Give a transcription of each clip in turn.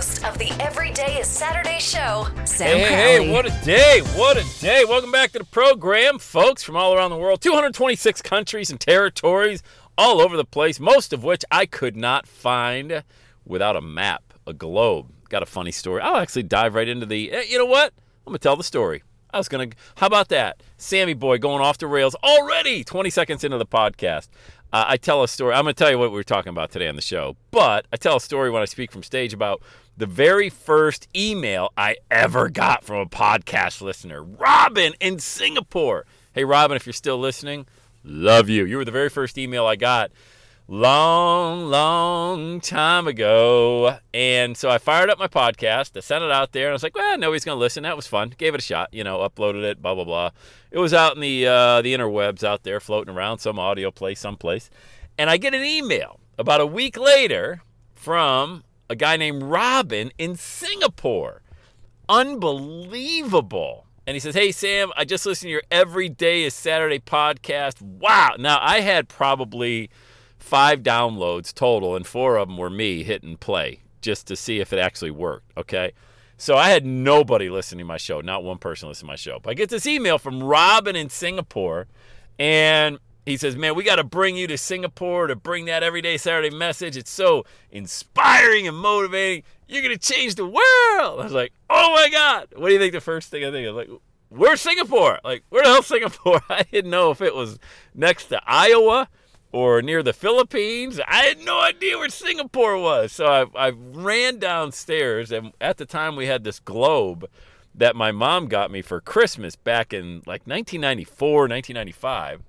Host of the Everyday is Saturday show, Sam Hey, hey, Crowley. hey, what a day. What a day. Welcome back to the program, folks from all around the world. 226 countries and territories all over the place, most of which I could not find without a map, a globe. Got a funny story. I'll actually dive right into the. eh, You know what? I'm going to tell the story. I was going to. How about that? Sammy Boy going off the rails already, 20 seconds into the podcast. Uh, I tell a story. I'm going to tell you what we were talking about today on the show, but I tell a story when I speak from stage about the very first email I ever got from a podcast listener, Robin in Singapore. Hey, Robin, if you're still listening, love you. You were the very first email I got long, long time ago. And so I fired up my podcast, I sent it out there, and I was like, well, nobody's going to listen. That was fun. Gave it a shot, you know, uploaded it, blah, blah, blah. It was out in the, uh, the interwebs out there floating around, some audio place, someplace. And I get an email about a week later from a guy named Robin in Singapore. Unbelievable. And he says, Hey, Sam, I just listened to your Every Day is Saturday podcast. Wow. Now, I had probably five downloads total, and four of them were me hitting play just to see if it actually worked. Okay. So I had nobody listening to my show, not one person listening to my show. But I get this email from Robin in Singapore, and he says, Man, we got to bring you to Singapore to bring that everyday Saturday message. It's so inspiring and motivating. You're going to change the world. I was like, Oh my God. What do you think the first thing I think of? Like, where's Singapore? Like, where the hell's Singapore? I didn't know if it was next to Iowa or near the Philippines. I had no idea where Singapore was. So I, I ran downstairs, and at the time we had this globe that my mom got me for Christmas back in like 1994, 1995.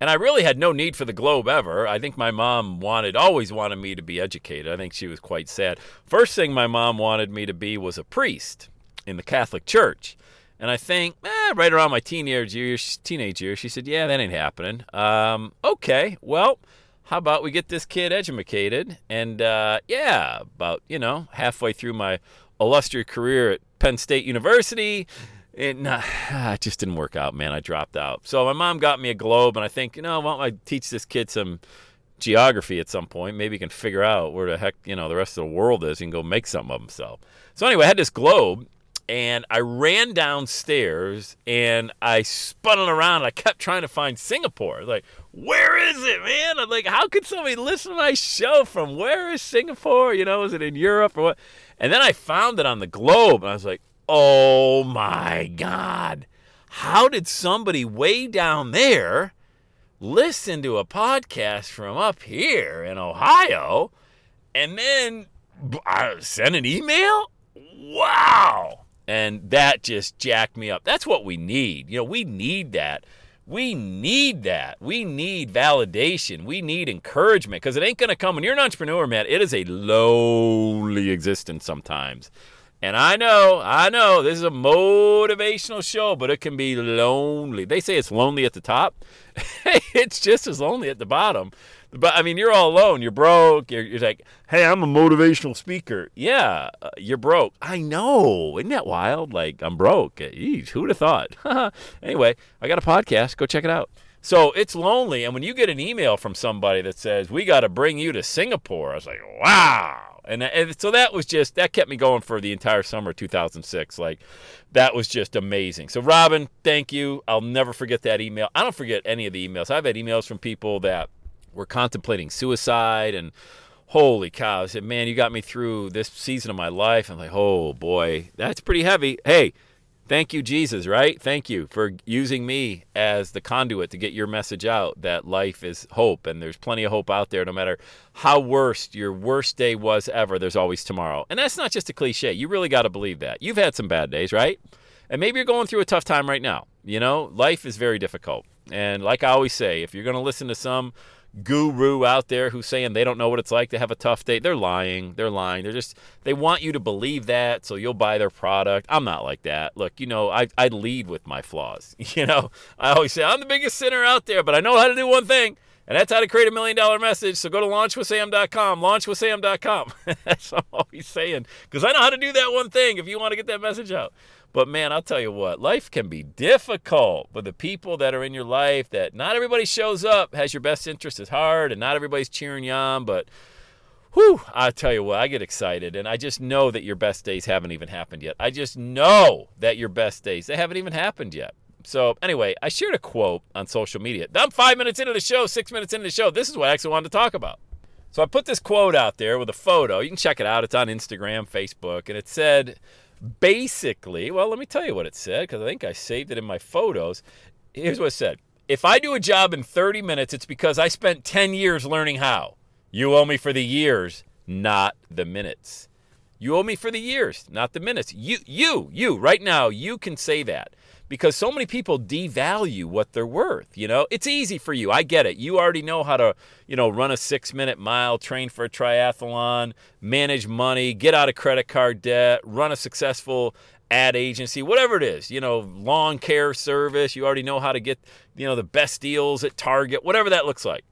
And I really had no need for the globe ever. I think my mom wanted, always wanted me to be educated. I think she was quite sad. First thing my mom wanted me to be was a priest in the Catholic Church. And I think, eh, right around my teenage years, teenage years, she said, "Yeah, that ain't happening." Um, okay, well, how about we get this kid educated? And uh, yeah, about you know halfway through my illustrious career at Penn State University, it, just didn't work out, man. I dropped out. So my mom got me a globe, and I think, you know, why don't I teach this kid some geography at some point? Maybe he can figure out where the heck you know the rest of the world is He can go make something of himself. So anyway, I had this globe and I ran downstairs and I spun it around. I kept trying to find Singapore. Like, where is it, man? I'm like, how could somebody listen to my show from where is Singapore? You know, is it in Europe or what? And then I found it on the globe and I was like, oh my God. How did somebody way down there listen to a podcast from up here in Ohio and then uh, send an email? Wow. And that just jacked me up. That's what we need. You know, we need that. We need that. We need validation. We need encouragement because it ain't going to come when you're an entrepreneur, man. It is a lonely existence sometimes. And I know, I know, this is a motivational show, but it can be lonely. They say it's lonely at the top. it's just as lonely at the bottom. But I mean, you're all alone. You're broke. You're, you're like, hey, I'm a motivational speaker. Yeah, uh, you're broke. I know. Isn't that wild? Like, I'm broke. Who'd have thought? anyway, I got a podcast. Go check it out. So it's lonely. And when you get an email from somebody that says, we got to bring you to Singapore, I was like, wow. And, and so that was just, that kept me going for the entire summer of 2006. Like, that was just amazing. So, Robin, thank you. I'll never forget that email. I don't forget any of the emails. I've had emails from people that were contemplating suicide and holy cow. I said, man, you got me through this season of my life. I'm like, oh boy, that's pretty heavy. Hey, Thank you, Jesus, right? Thank you for using me as the conduit to get your message out that life is hope and there's plenty of hope out there no matter how worst your worst day was ever, there's always tomorrow. And that's not just a cliche. You really got to believe that. You've had some bad days, right? And maybe you're going through a tough time right now. You know, life is very difficult. And like I always say, if you're going to listen to some guru out there who's saying they don't know what it's like to have a tough day. They're lying. They're lying. They're just they want you to believe that so you'll buy their product. I'm not like that. Look, you know, I I lead with my flaws. You know, I always say I'm the biggest sinner out there, but I know how to do one thing. And that's how to create a million dollar message. So go to launchwithsam.com, launchwithsam.com. that's what I'm always saying. Because I know how to do that one thing if you want to get that message out. But man, I'll tell you what, life can be difficult with the people that are in your life that not everybody shows up, has your best interest at heart, and not everybody's cheering you on. But whew, I tell you what, I get excited, and I just know that your best days haven't even happened yet. I just know that your best days, they haven't even happened yet. So anyway, I shared a quote on social media. I'm five minutes into the show, six minutes into the show. This is what I actually wanted to talk about. So I put this quote out there with a photo. You can check it out. It's on Instagram, Facebook, and it said, basically, well, let me tell you what it said because I think I saved it in my photos. Here's what it said If I do a job in 30 minutes, it's because I spent 10 years learning how. You owe me for the years, not the minutes. You owe me for the years, not the minutes. You, you, you, right now, you can say that because so many people devalue what they're worth. You know, it's easy for you. I get it. You already know how to, you know, run a six minute mile, train for a triathlon, manage money, get out of credit card debt, run a successful ad agency, whatever it is, you know, lawn care service. You already know how to get, you know, the best deals at Target, whatever that looks like.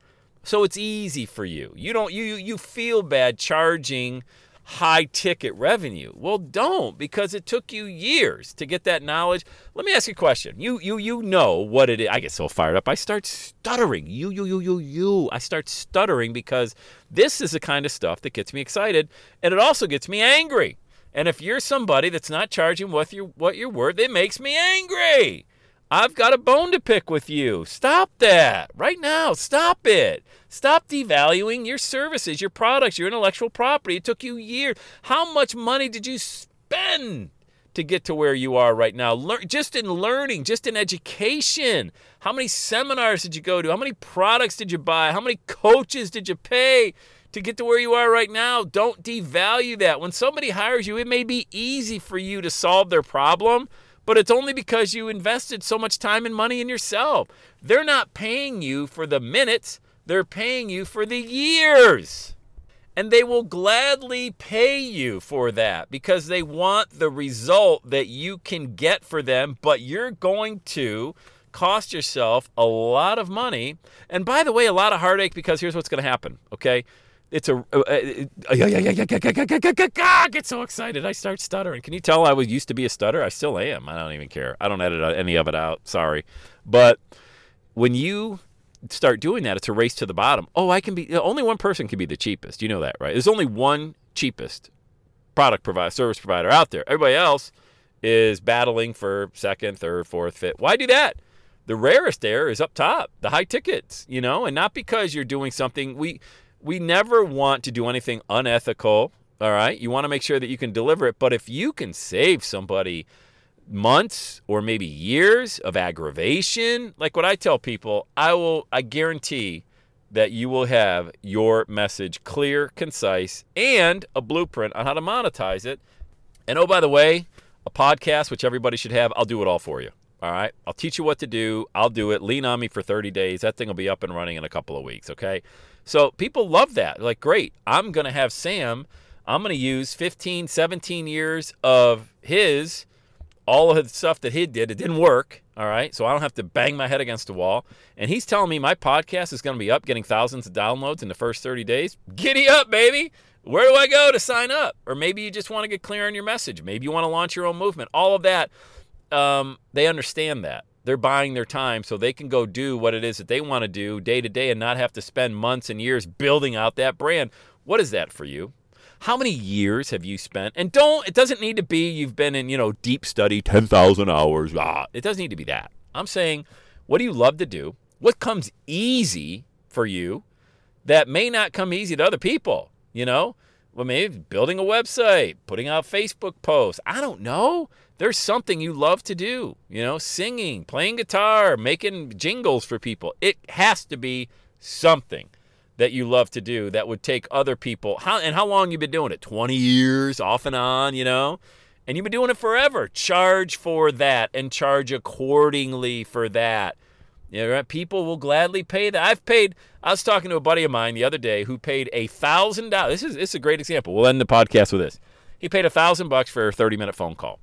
So it's easy for you. You don't you you feel bad charging high ticket revenue. Well, don't because it took you years to get that knowledge. Let me ask you a question. You you you know what it is. I get so fired up. I start stuttering. You you you you you. I start stuttering because this is the kind of stuff that gets me excited and it also gets me angry. And if you're somebody that's not charging what you what you're worth, it makes me angry. I've got a bone to pick with you. Stop that right now. Stop it. Stop devaluing your services, your products, your intellectual property. It took you years. How much money did you spend to get to where you are right now? Learn, just in learning, just in education. How many seminars did you go to? How many products did you buy? How many coaches did you pay? to get to where you are right now. Don't devalue that. When somebody hires you, it may be easy for you to solve their problem, but it's only because you invested so much time and money in yourself. They're not paying you for the minutes, they're paying you for the years. And they will gladly pay you for that because they want the result that you can get for them, but you're going to cost yourself a lot of money. And by the way, a lot of heartache because here's what's going to happen, okay? It's a I get so excited I start stuttering. Can you tell I was used to be a stutter? I still am. I don't even care. I don't edit uh, any of it out. Sorry, but when you start doing that, it's a race to the bottom. Oh, I can be uh, only one person can be the cheapest. You know that, right? There's only one cheapest product provider, service provider out there. Everybody else is battling for second, third, fourth, fifth. Why do that? The rarest air is up top, the high tickets, you know, and not because you're doing something we we never want to do anything unethical. All right. You want to make sure that you can deliver it. But if you can save somebody months or maybe years of aggravation, like what I tell people, I will, I guarantee that you will have your message clear, concise, and a blueprint on how to monetize it. And oh, by the way, a podcast, which everybody should have, I'll do it all for you. All right. I'll teach you what to do. I'll do it. Lean on me for 30 days. That thing will be up and running in a couple of weeks. Okay. So people love that. Like, great, I'm going to have Sam, I'm going to use 15, 17 years of his, all of the stuff that he did. It didn't work. All right. So I don't have to bang my head against a wall. And he's telling me my podcast is going to be up, getting thousands of downloads in the first 30 days. Giddy up, baby. Where do I go to sign up? Or maybe you just want to get clear on your message. Maybe you want to launch your own movement. All of that, um, they understand that they're buying their time so they can go do what it is that they want to do day to day and not have to spend months and years building out that brand. What is that for you? How many years have you spent? And don't, it doesn't need to be you've been in, you know, deep study, 10,000 hours. Ah, it doesn't need to be that. I'm saying, what do you love to do? What comes easy for you that may not come easy to other people? You know, well, maybe building a website, putting out Facebook posts. I don't know there's something you love to do, you know, singing, playing guitar, making jingles for people. It has to be something that you love to do that would take other people. How and how long you've been doing it? 20 years off and on, you know? And you've been doing it forever. Charge for that and charge accordingly for that. You know, people will gladly pay that. I've paid. I was talking to a buddy of mine the other day who paid a thousand dollars. This is this is a great example. We'll end the podcast with this. He paid a thousand bucks for a thirty minute phone call.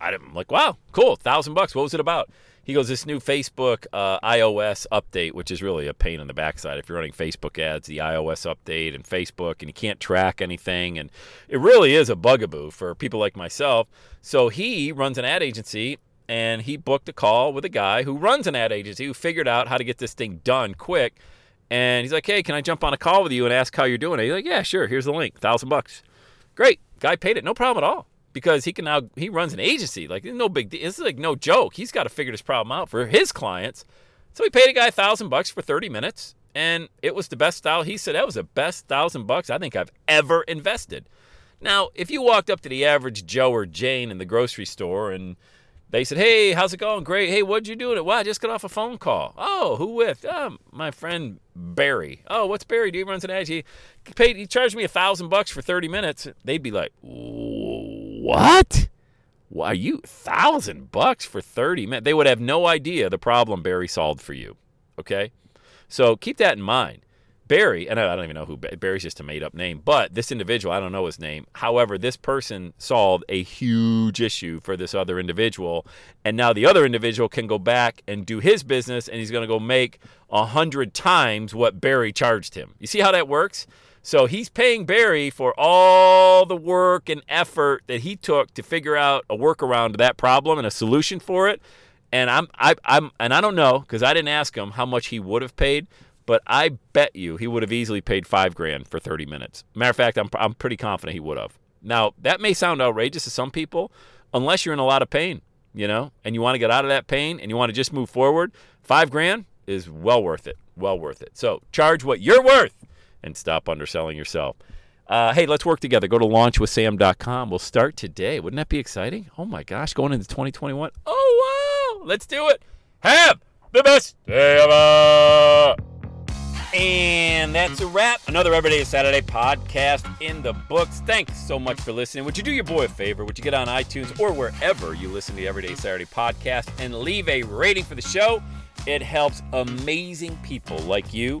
I'm like, wow, cool, thousand bucks. What was it about? He goes, this new Facebook uh, iOS update, which is really a pain in the backside if you're running Facebook ads, the iOS update and Facebook, and you can't track anything, and it really is a bugaboo for people like myself. So he runs an ad agency, and he booked a call with a guy who runs an ad agency who figured out how to get this thing done quick. And he's like, hey, can I jump on a call with you and ask how you're doing? And he's like, yeah, sure. Here's the link, thousand bucks. Great, guy paid it, no problem at all because he can now he runs an agency. Like no big deal. This is like no joke. He's got to figure this problem out for his clients. So he paid a guy a thousand bucks for 30 minutes, and it was the best style. He said that was the best thousand bucks I think I've ever invested. Now, if you walked up to the average Joe or Jane in the grocery store and they said, "Hey, how's it going? Great. Hey, what'd you do? Well, I just got off a phone call. Oh, who with? Oh, my friend Barry. Oh, what's Barry? Do he runs an ad? He paid. He charged me a thousand bucks for thirty minutes. They'd be like, what? Why you thousand bucks for 30 minutes? They would have no idea the problem Barry solved for you. Okay? So keep that in mind. Barry, and I don't even know who Barry's just a made up name, but this individual, I don't know his name. However, this person solved a huge issue for this other individual. And now the other individual can go back and do his business and he's going to go make a hundred times what Barry charged him. You see how that works? So he's paying Barry for all the work and effort that he took to figure out a workaround to that problem and a solution for it. And I'm I, I'm and I don't know because I didn't ask him how much he would have paid, but I bet you he would have easily paid five grand for 30 minutes. Matter of fact, I'm I'm pretty confident he would have. Now that may sound outrageous to some people, unless you're in a lot of pain, you know, and you want to get out of that pain and you want to just move forward. Five grand is well worth it. Well worth it. So charge what you're worth and stop underselling yourself. Uh, hey, let's work together. Go to launchwithsam.com. We'll start today. Wouldn't that be exciting? Oh my gosh, going into 2021. Oh, wow. Let's do it. Have the best day ever. And that's a wrap. Another Everyday Saturday podcast in the books. Thanks so much for listening. Would you do your boy a favor? Would you get on iTunes or wherever you listen to the Everyday Saturday podcast and leave a rating for the show? It helps amazing people like you